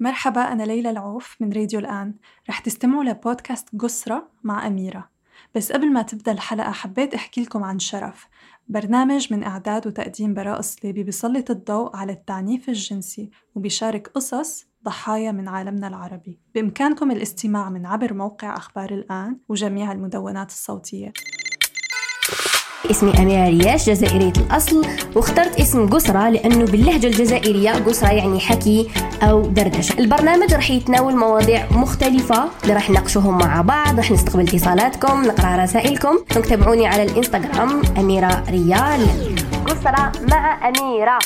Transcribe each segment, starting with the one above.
مرحبا أنا ليلى العوف من راديو الآن. رح تستمعوا لبودكاست قسرة مع أميرة. بس قبل ما تبدأ الحلقة حبيت أحكي لكم عن شرف. برنامج من إعداد وتقديم براء صليبي بيسلط الضوء على التعنيف الجنسي وبيشارك قصص ضحايا من عالمنا العربي. بإمكانكم الاستماع من عبر موقع أخبار الآن وجميع المدونات الصوتية. اسمي أميرة رياش جزائرية الأصل. واخترت اسم قسرة لأنه باللهجة الجزائرية قسرة يعني حكي أو دردشة. البرنامج رح يتناول مواضيع مختلفة اللي رح نناقشوهم مع بعض رح نستقبل اتصالاتكم نقرأ رسائلكم. تابعوني على الإنستغرام أميرة ريال. قسرة مع أميرة.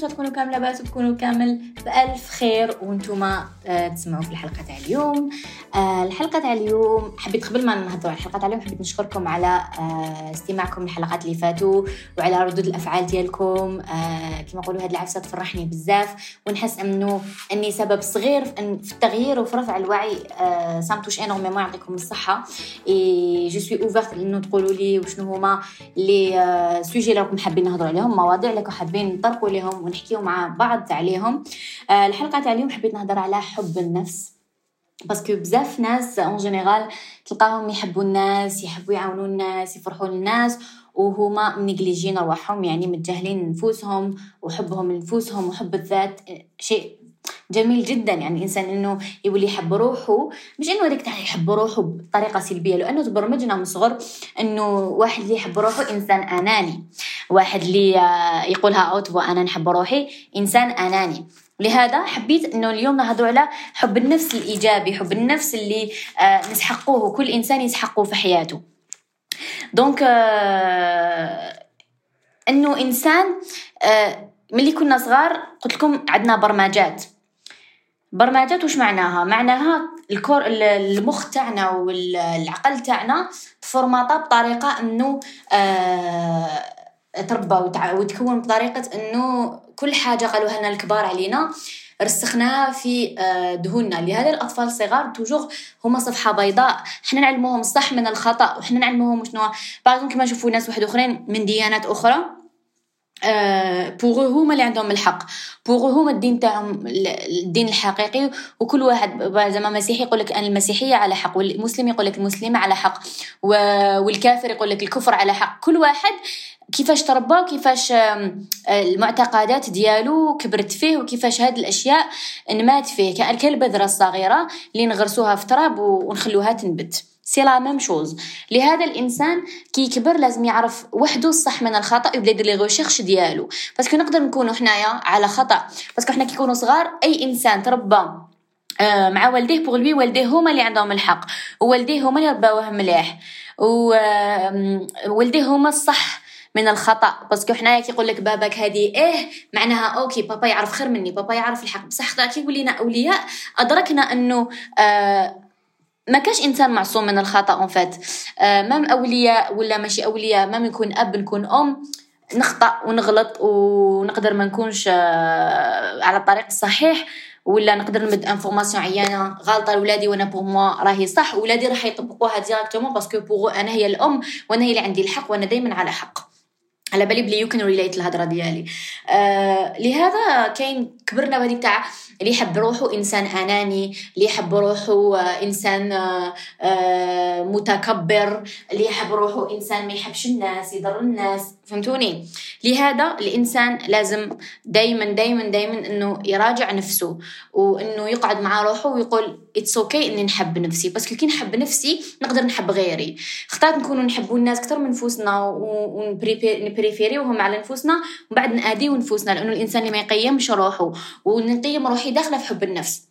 شو تكونوا كامل لاباس وتكونوا كامل بألف خير وأنتم آه، تسمعوا في الحلقة تاع اليوم. آه، الحلقة تاع اليوم حبيت قبل ما نهضروا على الحلقة تاع اليوم حبيت نشكركم على آه، استماعكم للحلقات اللي فاتوا وعلى ردود الأفعال ديالكم. كما نقولوا هاد العفسة تفرحني بزاف ونحس أنه أني سبب صغير في التغيير وفي رفع الوعي. ça me touche énormément يعطيكم الصحة. et je suis ouverte انه تقولوا لي وشنو هما les sujets راكم حابين نهضروا عليهم مواضيع اللي حابين نطرقوا لهم ونحكيو مع بعض عليهم. الحلقة تاع اليوم حبيت نهضر على حب النفس. parce que بزاف ناس en général تلقاهم يحبوا الناس يحبوا يعاونوا الناس يفرحوا للناس وهما منيجليجين رواحهم يعني متجاهلين نفوسهم وحبهم لنفوسهم وحب الذات شيء جميل جدا. يعني الانسان إنه يولي يحب روحه مش إنه هذاك يحب روحه بطريقة سلبية. لأنه تبرمجنا من صغر إنه واحد اللي يحب روحه إنسان آناني. واحد اللي يقولها أوت أنا نحب روحي إنسان آناني. لهذا حبيت إنه اليوم نهضروا على حب النفس الإيجابي حب النفس اللي آه، نسحقوه كل إنسان يسحقه في حياته. دونك آه، إنه إنسان آه، ملي كنا صغار قلت لكم عندنا برمجات. برمجات وش معناها؟ معناها الكور المخ تاعنا والعقل تاعنا تفورماطا بطريقة إنه تربى وتكون بطريقة إنه كل حاجة قالوها لنا الكبار علينا رسخناها في آه، ذهوننا. لهذا الأطفال الصغار toujours هما صفحة بيضاء. حنا نعلموهم الصح من الخطأ وحنا نعلموهم شنو. بعضهم كما نشوفوا ناس واحد أخرين من ديانات أخرى. pour هما اللي عندهم الحق. pour هما الدين تاعهم الدين الحقيقي وكل واحد زعما مسيحي يقول لك أنا المسيحية على حق والمسلم يقول لك المسلمه على حق والكافر يقول لك الكفر على حق. كل واحد كيفاش تربى وكيفاش المعتقدات ديالو كبرت فيه وكيفاش هاد الأشياء نمات فيه. كالبذره الصغيرة اللي نغرسوها في تراب ونخلوها تنبت. c'est la même chose. لهذا الإنسان كي يكبر لازم يعرف وحده الصح من الخطأ يبدأ يدير les recherches ديالو. parce que نقدر نكونوا حنايا على خطأ. parce que حنا كي نكونوا صغار أي إنسان تربى آه، مع والديه pour lui والديه هما اللي عندهم الحق. ووالديه هما اللي رباوه مليح. ووالديه هما الصح من الخطأ. parce que حنايا كيقول لك باباك هذه إيه معناها okay بابا يعرف خير مني بابا يعرف الحق. بصح كي ولينا أولياء أدركنا أنه آه ما كاش إنسان معصوم من الخطأ en fait même أولياء ولا ماشي أولياء même نكون أب نكون أم نخطأ ونغلط ونقدر ما نكونش آه على الطريق الصحيح ولا نقدر نمد information عيانة غلطة لولادي وأنا pour moi راهي صح ولادي راح يطبقوها directement parce que pour أنا هي الأم وأنا هي اللي عندي الحق وأنا دائما على حق. على بالي بلي you can relate الهضره ديالي. آه لهذا كاين كبرنا بهذيك تاع اللي يحب روحه إنسان أناني اللي يحب روحه آه، إنسان آه، آه، متكبر اللي يحب روحه إنسان ما يحبش الناس يضر الناس. فهمتوني؟ لهذا الإنسان لازم دائما دائما دائما إنه يراجع نفسه وإنه يقعد مع روحه ويقول it's okay okay إني نحب نفسي. بس كي نحب نفسي نقدر نحب غيري. اختارت نكونوا نحبوا الناس أكثر من نفوسنا ونبريفيريوهم على نفوسنا ومن بعد نأذيو نفوسنا لأنه الإنسان اللي ما يقيمش روحه. ونقيم روحي داخله في حب النفس.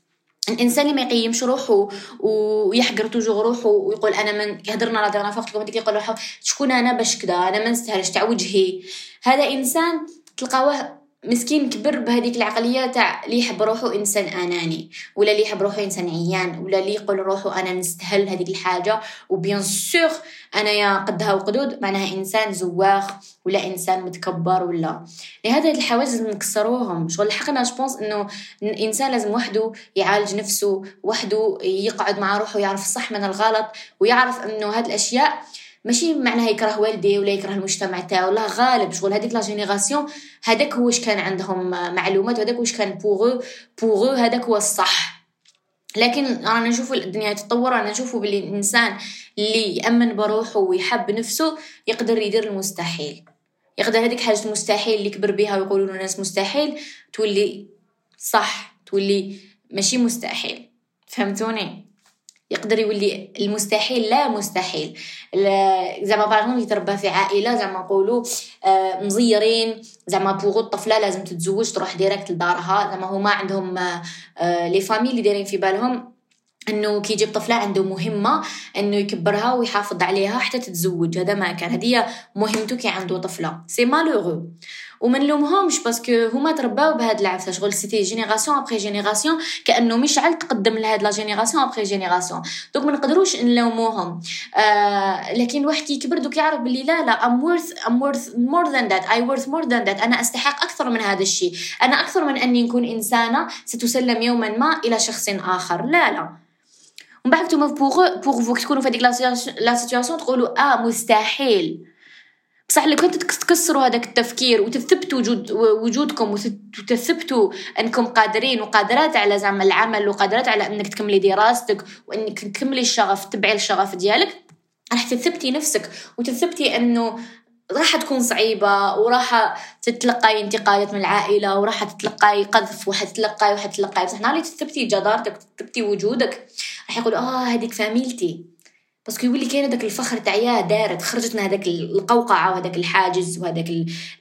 الإنسان اللي ما يقيمش روحه ويحقر توجو روحه ويقول أنا من هضرنا لا درنا فقط هذيك يقول روحه شكون أنا باش كذا أنا ما نستاهلش تاع وجهي هذا إنسان تلقاوه مسكين كبر بهذيك العقلية تاع اللي يحب روحه إنسان أناني ولا اللي يحب روحه إنسان عيان ولا اللي يقول روحه أنا نستهل هذيك الحاجة. وبيان سور أنا يا قدها وقدود معناها إنسان زواخ ولا إنسان متكبر ولا. لهذا هاد الحوايج لازم نكسروهم. شغل حقنا جبونس إنه الإنسان لازم وحده يعالج نفسه وحده يقعد مع روحه ويعرف الصح من الغلط ويعرف إنه هاد الأشياء ماشي معناها يكره والديه ولا يكره المجتمع تاعو. لا غالب شغل هذيك la génération هذاك هو واش كان عندهم معلومات وهذاك واش كان بوغو بوغو هذاك هو الصح. لكن رانا نشوفوا الدنيا تتطور رانا نشوفوا باللي الإنسان اللي يأمن بروحه ويحب نفسه يقدر يدير المستحيل. يقدر هذيك حاجة المستحيل اللي كبر بها ويقولوا الناس مستحيل تولي صح تولي ماشي مستحيل. فهمتوني؟ يقدر يولي المستحيل لا مستحيل. زعما باغ يتربى في عائلة زعما نقولوا آه، مزيرين زعما بوغو الطفلة لازم تتزوج تروح direct لدارها. زعما هما عندهم آه، les familles اللي دايرين في بالهم إنه كي يجيب طفلة عنده مهمة إنه يكبرها ويحافظ عليها حتى تتزوج. هذا ما كان. هذه مهمته كي عنده طفلة. c'est malheureux وما نلومهمش parce que هما ترباو بهاد العفسة. شغل c'était génération après génération كأنه مشعل تقدم لهاد la génération après génération. دوك ما نقدروش نلوموهم. آه لكن الواحد كي يكبر دوك يعرف بلي لا لا I'm worth I'm worth more than that. I worth more than that. أنا أستحق أكثر من هذا الشيء. أنا أكثر من أني نكون إنسانة ستسلم يوما ما إلى شخص آخر. لا لا. ومن بعد نتوما pour pour faut que تكونوا في هذيك لا سيتوياسيون تقولوا آه مستحيل. بصح لو كنت تكسروا هذاك التفكير وتثبتوا وجود وجودكم وتثبتوا أنكم قادرين وقادرات على زعما العمل وقادرات على أنك تكملي دراستك وأنك تكملي الشغف تبعي الشغف ديالك راح تثبتي نفسك وتثبتي أنه راح تكون صعيبة وراح تتلقاي انتقادات من العائلة وراح تتلقاي قذف وحتتلقاي وحتتلقاي. بصح نهار اللي تثبتي جدارتك تثبتي وجودك راح يقول آه هذيك فاميلتي. parce que يولي كاين هذاك الفخر تاع يا دارت خرجت من هذاك القوقعة وهذاك الحاجز وهذاك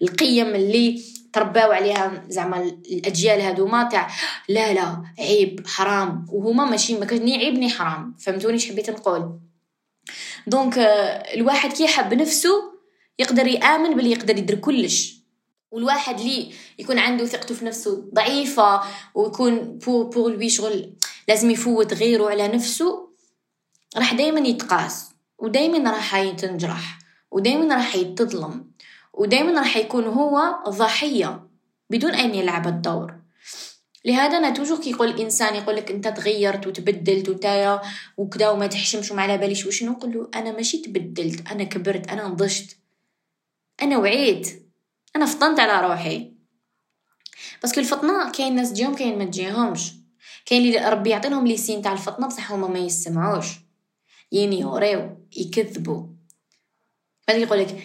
القيم اللي ترباو عليها زعما الأجيال هذوما تاع لا لا عيب حرام وهما ماشي ما كان ني عيب ني حرام. فهمتوني حبيت نقول؟ donc الواحد كي يحب نفسه يقدر يآمن باللي يقدر يدير كلش. والواحد اللي يكون عنده ثقته في نفسه ضعيفة ويكون pour pour lui شغل لازم يفوت غيره على نفسه راح دايما يتقاس ودايما راح يتنجرح ودايما راح يتظلم ودايما راح يكون هو ضحية بدون أن يلعب الدور. لهذا أنا toujours كي يقول الإنسان يقول لك أنت تغيرت وتبدلت وتايا وكذا وما تحشمش وما على باليش وشنو نقول له؟ أنا ماشي تبدلت أنا كبرت أنا نضجت أنا وعيت أنا فطنت على روحي. parce que الفطنة كاين ناس تجيهم كاين ما تجيهمش. كاين اللي ربي يعطيهم les signes تاع الفطنة بصح هما ما يسمعوش. ينيغوريو يكذبوا بعد يقول لك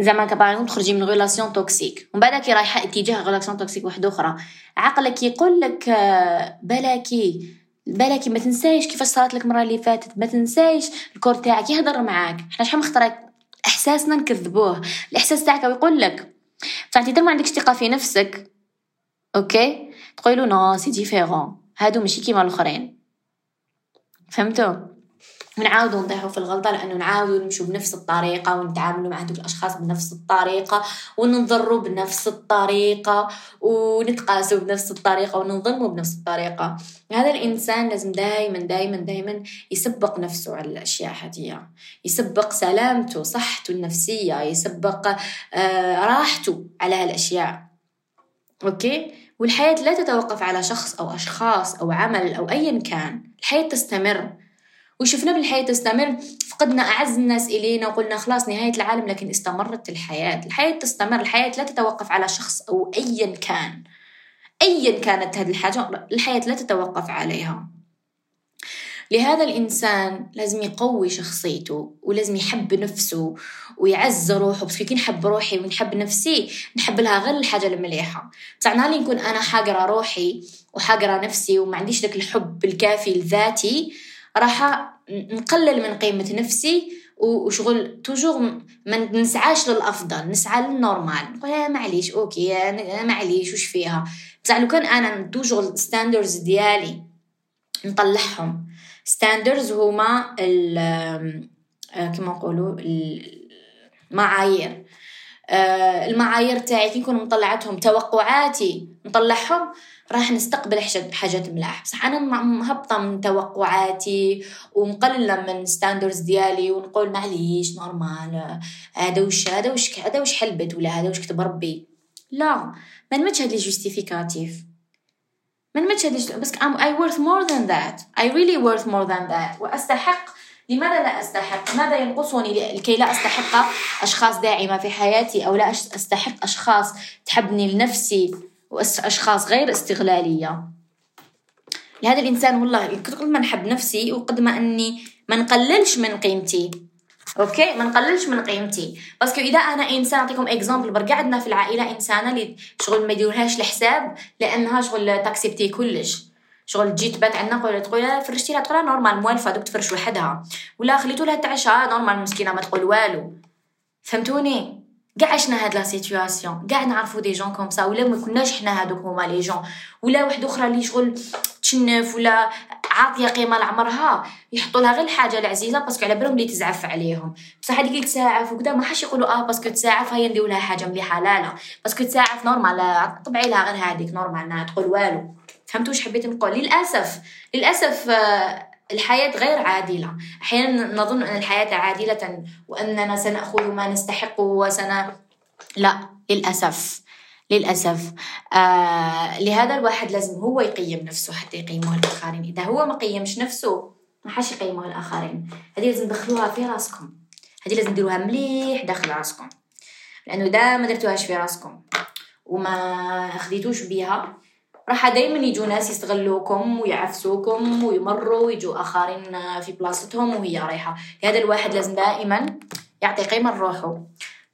زعما كبار تخرجي من relation toxique ومن بعد كي رايحة اتجاه relation toxique واحدة أخرى. عقلك يقول لك آه، بلاكي بلاكي ما تنسايش كيفاش صارت لك المرة اللي فاتت ما تنسايش ال corps تاعك يهضر معاك. حنا شحال مخترع إحساسنا نكذبوه. الإحساس تاعك يقول لك فانت ما عندكش ثقة في نفسك OK؟ تقولوا non c'est différent هادو ماشي كيما الأخرين. فهمتوا ونعاودوا نطيحوا في الغلطة لأنه نعاودوا نمشوا بنفس الطريقة ونتعاملوا مع هذوك الأشخاص بنفس الطريقة وننضروا بنفس الطريقة ونتقاسوا بنفس الطريقة وننظلموا بنفس الطريقة. هذا الإنسان لازم دايما دايما دايما يسبق نفسه على الأشياء هذه. يسبق سلامته صحته النفسية يسبق آه راحته على هالأشياء. أوكي؟ والحياة لا تتوقف على شخص أو أشخاص أو عمل أو أيا كان. الحياة تستمر. وشفنا بالحياة تستمر فقدنا أعز الناس إلينا وقلنا خلاص نهاية العالم لكن استمرت الحياة. الحياة تستمر الحياة لا تتوقف على شخص أو أيا كان. أيا كانت هذه الحاجة الحياة لا تتوقف عليها. لهذا الإنسان لازم يقوي شخصيته ولازم يحب نفسه ويعز روحه. بس كي نحب روحي ونحب نفسي؟ نحب لها غير الحاجة المليحة. بصح نهار نكون أنا حاقرة روحي وحاقرة نفسي وما عنديش داك الحب الكافي لذاتي راح نقلل من قيمة نفسي وشغل toujours ما نسعاش للأفضل نسعى لل normal. نقول معليش OK معليش وش فيها؟ بصح لو كان أنا toujours ال standards ديالي نطلعهم. standards هما آه، كما نقولوا المعايير. آه، المعايير تاعي كي نكون مطلعتهم توقعاتي نطلعهم. راح نستقبل حاجات ملاح. بصح أنا مهبطة من توقعاتي ومقللة من standards ديالي ونقول معليش normal هذا وش هذا وش هذا وش حلبت ولا هذا وش كتب ربي؟ لا ما نمتش هذه جوستيفيكاتيف ما نمتش هذه بس I'm I worth more than that. I really worth more than that. واستحق لماذا لا أستحق؟ ماذا ينقصني لكي لا أستحق أشخاص داعمة في حياتي أو لا أستحق أشخاص تحبني لنفسي؟ وأشخاص غير استغلالية. لهذا الإنسان والله قد ما نحب نفسي وقد ما أني ما نقللش من قيمتي. OK؟ ما نقللش من قيمتي. parce que إذا أنا إنسان أعطيكم exemple برك عندنا في العائلة إنسانة اللي شغل ما يديرولهاش الحساب لأنها شغل ت accepter كلش. شغل تجي تبات عندنا تقول تقول فرشتي لها تقول normal موالفة دوك تفرش وحدها. ولا خليتو لها تعشى normal مسكينة ما تقول والو. فهمتوني؟ كاع عشنا هاد la situation كاع نعرفو des gens comme ça ولا ما كناش حنا هادوك هما les gens ولا واحدة أخرى اللي شغل تشنف ولا عاطيه قيمة لعمرها يحطوا لها غير الحاجة العزيزة parce que على بالهم اللي تزعف عليهم. بصح هذيك تساعف وكذا ما حاش يقولوا آه parce que تساعف هيا نديو لها حاجة مليحة. لا لا. parce que تساعف normal طبعي لها غير هذيك normal إنها تقول والو. فهمتوا واش حبيت نقول؟ للأسف للأسف آه، الحياة غير عادلة. أحيانا نظن أن الحياة عادلة وأننا سنأخذ ما نستحق وسن لا للأسف. للأسف. آه لهذا الواحد لازم هو يقيم نفسه حتى يقيمه الآخرين. إذا هو ما قيمش نفسه ما حاش يقيمه الآخرين. هذه لازم تدخلوها في راسكم. هذه لازم ديروها مليح داخل راسكم. لأنه إذا ما درتوهاش في راسكم وما خديتوش بيها راح دايما يجوا ناس يستغلوكم ويعفسوكم ويمروا ويجوا آخرين في بلاصتهم وهي رايحة. لهذا الواحد لازم دائما يعطي قيمة لروحه.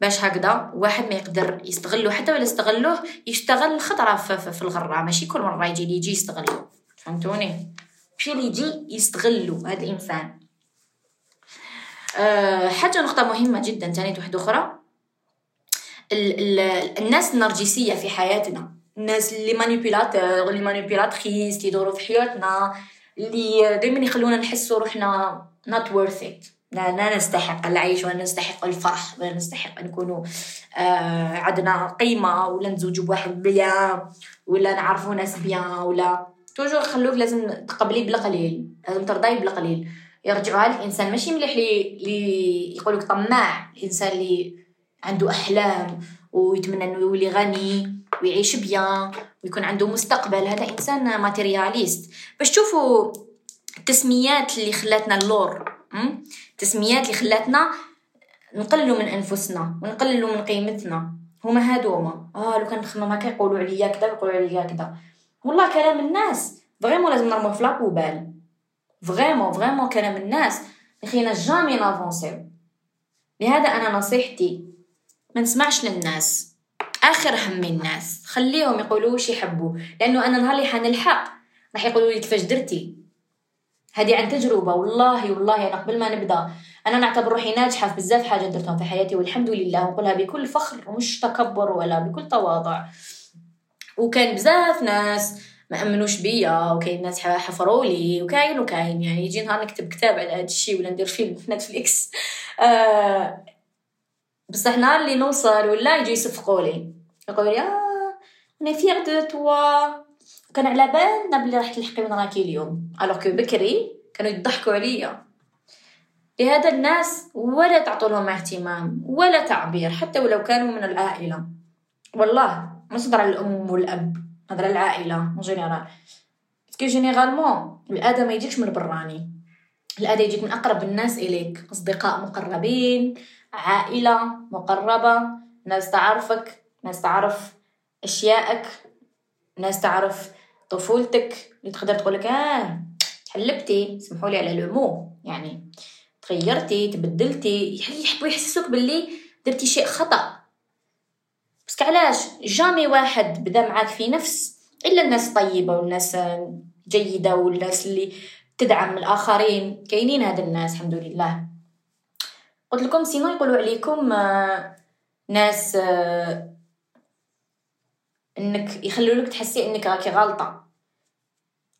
باش هكذا واحد ما يقدر يستغله حتى ولا استغلوه يشتغل خطرة في, الغرة. ماشي كل مرة يجي يجي يستغله. فهمتوني؟ ماشي اللي يجي يستغلوا هذا الإنسان. أه حاجة نقطة مهمة جدا ثاني واحدة أخرى. ال الناس النرجسية في حياتنا الناس اللي manipulateurs اللي manipulatrices اللي يدوروا في حياتنا اللي دائما يخلونا نحسوا روحنا not worth it. لا, لا نستحق العيش ولا نستحق الفرح ولا نستحق نكونوا آه عندنا قيمة ولا نزوجوا بواحد bien ولا نعرفوا ناس bien ولا. toujours خلوك لازم تقبلي بالقليل لازم ترضاي بالقليل يرجعوها الانسان ماشي مليح لي لي يقولك طماع الإنسان اللي عنده أحلام ويتمنى إنه يولي غني. ويعيش bien ويكون عنده مستقبل. هذا إنسان matérialiste باش تشوفوا التسميات اللي خلاتنا اللور التسميات اللي خلاتنا نقللوا من أنفسنا ونقللوا من قيمتنا. هما هادوما آه لو كان نخمم هكا يقولوا عليا كذا يقولوا عليا كذا والله كلام الناس vraiment لازم نرموه في la poubelle. vraiment vraiment كلام الناس. حنا jamais ن avancer يو. لهذا أنا نصيحتي ما نسمعش للناس. آخر هم الناس. خليهم يقولوا وش يحبوا. لأنه أنا نهار اللي حنلحق. راح يقولوا لي كيفاش درتي. هذه عن تجربة. والله والله أنا قبل ما نبدأ أنا نعتبر روحي ناجحة في بزاف حاجات درتهم في حياتي والحمد لله. ونقولها بكل فخر ومش تكبر ولا بكل تواضع. وكان بزاف ناس ما أمنوش بيا وكاين ناس حفروا لي وكاين وكاين. يعني يجي نهار نكتب كتاب على هذا الشيء ولا ندير فيلم في نتفليكس. آه بصح نهار اللي نوصل ولا يجي يصفقوا لي. يقولوا لي آه أنا fière de toi كان على بالنا بلي راح تلحقي من راكي اليوم. alors que بكري كانوا يضحكوا عليا. لهذا الناس ولا تعطوا لهم اهتمام ولا تعبير حتى ولو كانوا من العائلة. والله ما صدر على الأم والأب هذا العائلة en général parce que généralement الأذى ما يجيكش من براني. الأذى يجيك من أقرب الناس إليك. أصدقاء مقربين عائلة مقربة ناس تعرفك. ناس تعرف أشيائك ناس تعرف طفولتك اللي تقدر تقولك آه تحلبتي سمحوا لي على العموم يعني تغيرتي تبدلتي يحبوا يحسسوك باللي درتي شيء خطأ. بس علاش؟ جامي واحد بدا معاك في نفس إلا الناس طيبة والناس جيدة والناس اللي تدعم الآخرين كاينين هاد الناس الحمد لله. قلت لكم sinon يقولوا عليكم آه، ناس آه، إنك يخلوا لك تحسي إنك راكي غلطة.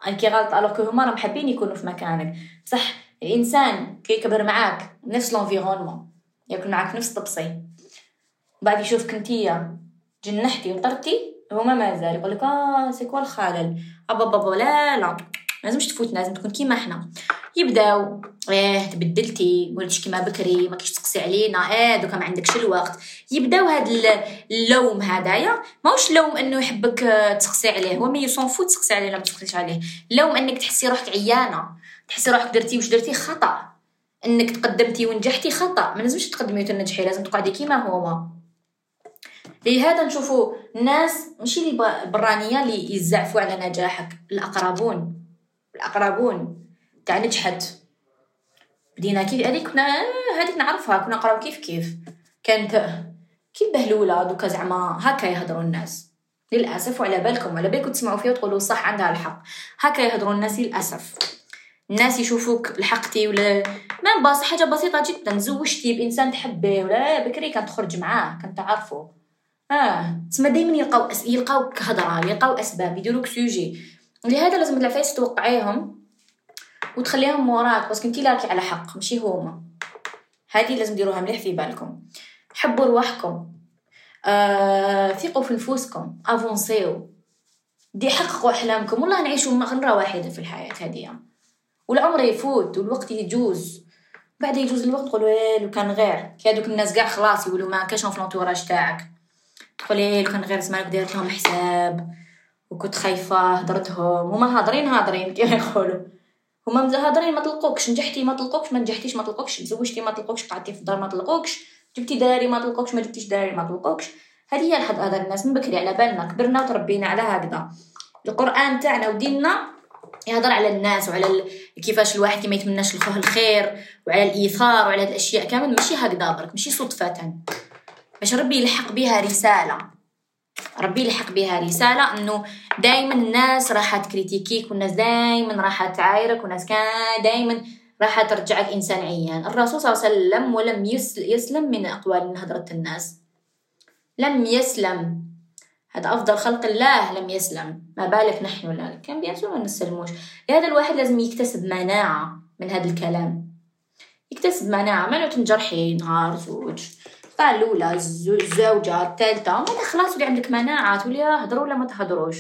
راكي غلطة alors que هما راهم حابين يكونوا في مكانك. بصح الإنسان كي يكبر معاك نفس l'environnement ياكل معاك نفس طبسي بعد يشوفك انتيا جنحتي وطرتي هما مازال يقول لك آه c'est quoi الخلل. أبا بابا لا لا. لازمش تفوت لازم تكون كيما إحنا يبداو إيه تبدلتي ولدش كيما بكري ما كيش تقسي علينا إيه دوكا ما عندكش الوقت. يبداو هاد اللوم هدايا. ماهوش لوم إنه يحبك تقسي عليه. هو mais il s'en fout تقسي عليه ولا ما تقسيش عليه. لوم إنك تحسي روحك عيانة. تحسي روحك درتي واش درتي خطأ. إنك تقدمتي ونجحتي خطأ. ما لازمش تقدمي وتنجحي لازم تقعدي كيما هما. لهذا نشوفوا الناس ماشي اللي برانية اللي يزعفوا على نجاحك الأقربون. الأقربون تاع نجحت. بدينا كيف هذيك كنا هذيك نعرفها كنا نقراو كيف كيف. كانت كي بهلوله دوكا زعما هكا يهضروا الناس. للأسف وعلى بالكم وعلى بالكم تسمعوا فيها وتقولوا صح عندها الحق. هكا يهضروا الناس للأسف. الناس يشوفوك لحقتي ولا ما بس حاجة بسيطة جدا. زوجتي بإنسان تحبه ولا بكري كانت تخرج معاه كانت تعرفه آه تسمى دائما يلقاو أس... يلقاوك هضره يلقاو أسباب يديروك sujet. لهذا لازم العفايس توقعيهم وتخليهم وراك parce que نتي راكي على حق ماشي هما. هذه لازم ديروها مليح في بالكم. حبوا رواحكم. آه، ثقوا في نفوسكم. أفونسيو. دي حققوا أحلامكم. والله نعيشوا مره واحدة في الحياة هذه والعمر يفوت والوقت يجوز. بعد يجوز الوقت نقولوا إيه لو كان غير. كي هذوك الناس كاع خلاص يقولوا ما كاش في l'entourage تاعك. تقول إيه لو كان غير سمعك ديرت لهم حساب. وكنت خايفة هضرتهم هما هاضرين هاضرين كيما يقولوا. هما هاضرين ما طلقوكش نجحتي ما طلقوكش ما نجحتيش ما طلقوكش تزوجتي ما طلقوكش قعدتي في الدار ما طلقوكش جبتي داري ما طلقوكش ما جبتيش داري ما طلقوكش هذه هي الحد هذا الناس. من بكري على بالنا. كبرنا وتربينا على هكذا. القرآن تاعنا وديننا يهضر على الناس وعلى ال... كيفاش الواحد ما يتمناش لخوه الخير وعلى الإيثار وعلى الأشياء كامل. ماشي هكذا برك. ماشي صدفة. باش ربي يلحق بها رسالة. ربي يلحق بها رسالة إنه دائما الناس راح تكريتيكيك والناس دائما راح تعايرك والناس كان دائما راح ترجعك إنسان عيان. الرسول صلى الله عليه وسلم ولم يسلم من أقوال هضره الناس. لم يسلم. هذا أفضل خلق الله لم يسلم. ما بالك نحن لا كان بيان ما نسلموش. لهذا الواحد لازم يكتسب مناعة من هذا الكلام. يكتسب مناعة. ما تنجرحي نهار زوج. طال الأولى الزوجة الثالثة. ما خلاص ولي عندك مناعة تولي هضروا ولا ما تهضروش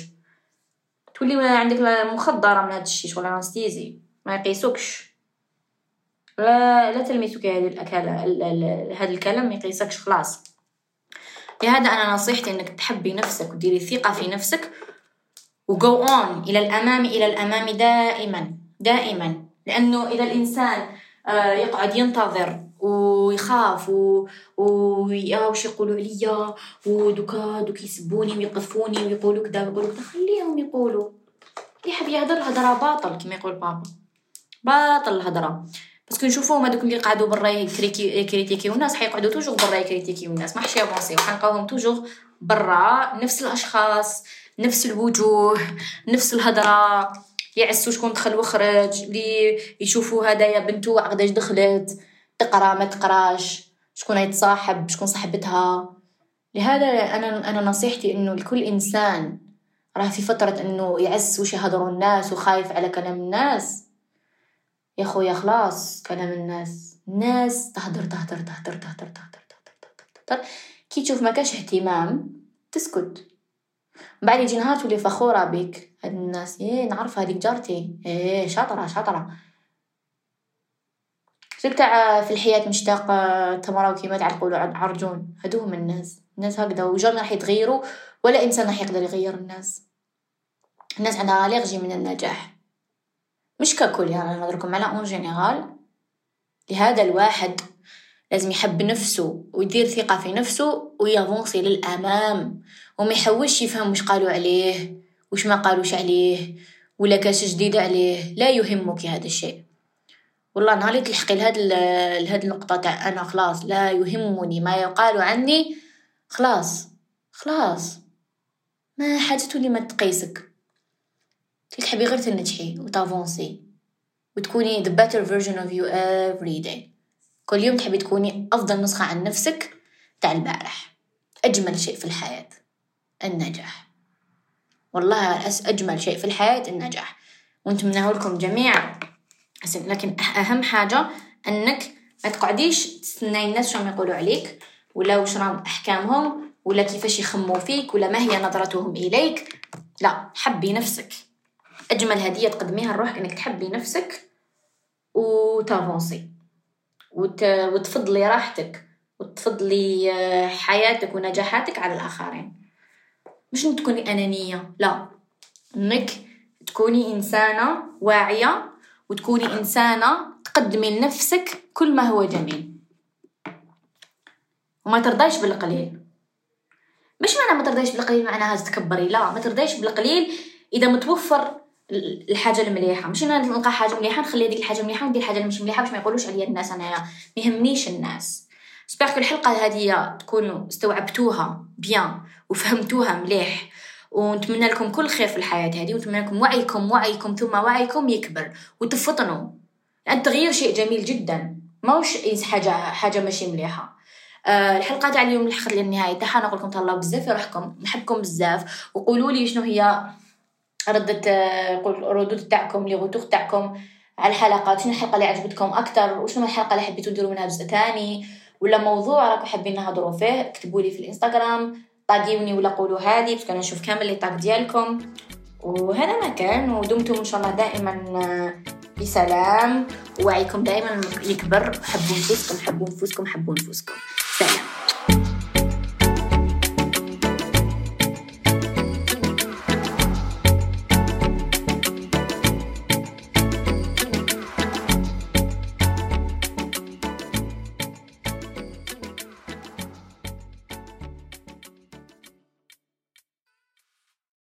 تولي عندك مخدرة من هذا الشيء ولا أنستيزي. ما يقيسوكش. لا لا تلمسك هذه الأكلة هذا الكلام ما يقيسكش خلاص. لهذا أنا نصيحتي إنك تحبي نفسك وديري ثقة في نفسك وجو اون إلى الأمام إلى الأمام دائما دائما. لأنه إذا الإنسان آه، يقعد ينتظر ويخاف و... وش يقولوا عليا ودوكا دوك يسبوني ويقذفوني ويقولوا كذا ويقولوا كذا خليهم يقولوا اللي حاب يهدر هضره باطل كما يقول بابا. باطل الهضرة. parce que نشوفوهم هذوك اللي قعدوا برا يكريتيكيو الناس حيقعدوا toujours برا يكريتيكيو الناس. ما حيش يافونسيو حنلقاوهم toujours برا. نفس الأشخاص نفس الوجوه نفس الهضرة. يعسوا شكون دخل وخرج اللي يشوفوا هدايا بنتو عقداش دخلت. تقرأ ما تقراش شكون يتصاحب شكون صاحبتها. لهذا أنا أنا نصيحتي إنه لكل إنسان راه في فترة إنه يعس وش يهضروا الناس وخايف على كلام الناس. يا خويا خلاص كلام الناس الناس تهدر تهدر تهدر تهدر تهدر تهدر تهدر كي تشوف ما كاش اهتمام تسكت. بعد يجي نهار تولي فخورة بك. هاد الناس إيه نعرف هذيك جارتي. إيه شاطرة شاطرة. زيك تاع في الحياة مشتاق تمراو كيما تعرفوا عرجون. هادو هم الناس. الناس هكذا و jamais راح يتغيروا ولا إنسان راح يقدر يغير الناس. الناس عندها allergie من النجاح. مش ككل يعني نهضركم على en général لهذا الواحد لازم يحب نفسه ويدير ثقة في نفسه ويافونسي للأمام وما يحوش يفهم وش قالوا عليه وش ما قالوش عليه ولا كاش جديد عليه. لا يهمك هذا الشيء. والله نهار تلحقي لهاد لهاد النقطة تاع أنا خلاص لا يهمني ما يقال عني خلاص خلاص. ما حاجة تولي ما تقيسك. تحبي غير تنجحي وتافونسي وتكوني the better version of you every day. كل يوم تحبي تكوني أفضل نسخة عن نفسك تاع البارح. أجمل شيء في الحياة النجاح. والله أجمل شيء في الحياة النجاح. ونتمنى لكم جميعا. لكن أهم حاجة أنك ما تقعديش تستناي الناس شو يقولوا عليك ولا وش راهم أحكامهم ولا كيفاش يخموا فيك ولا ما هي نظرتهم إليك. لا حبي نفسك. أجمل هدية تقدميها لروحك إنك تحبي نفسك وتافونسي وت... وتفضلي راحتك وتفضلي آه، حياتك ونجاحاتك على الآخرين. مش إنك تكوني أنانية لا. إنك تكوني إنسانة واعية وتكوني إنسانة تقدمي لنفسك كل ما هو جميل. وما ترضاش بالقليل. مش معنى ما ترضيش بالقليل معناها تتكبري لا ما ترضيش بالقليل إذا متوفر الحاجة المليحة. مش أنا نلقى حاجة مليحة نخلي هذيك الحاجة المليحه وندير الحاجة مش مليحة باش ما يقولوش عليا الناس انايا ما يهمنيش الناس. سبيغ الحلقة هذه تكونوا استوعبتوها بيان وفهمتوها مليح. ونتمنى لكم كل خير في الحياة هذه ونتمنى لكم وعيكم وعيكم ثم وعيكم يكبر وتفطنوا التغيير شيء جميل جدا. ماوش حاجة حاجة ماشي مليحة. آه، الحلقة تاع اليوم لحقت للنهايه تاعها نقول لكم تهلاو بزاف في روحكم. نحبكم بزاف. وقولوا لي شنو هي ردة آه، ردود تاعكم لي غوتوغ تاعكم على الحلقات شنو الحلقة اللي عجبتكم أكثر وشنو الحلقة اللي حبيتوا ديروا منها جزء ثاني؟ ولا موضوع راكم حابين نهضروا فيه اكتبوا لي في الإنستغرام. طاقيوني ولا قولوا هذه باش أنا نشوف كامل لي طاق ديالكم. وهذا ما كان ودمتم إن شاء الله دائما آه، بسلام. وعيكم دائما يكبر حبوا نفوسكم حبوا نفوسكم حبوا نفوسكم. سلام.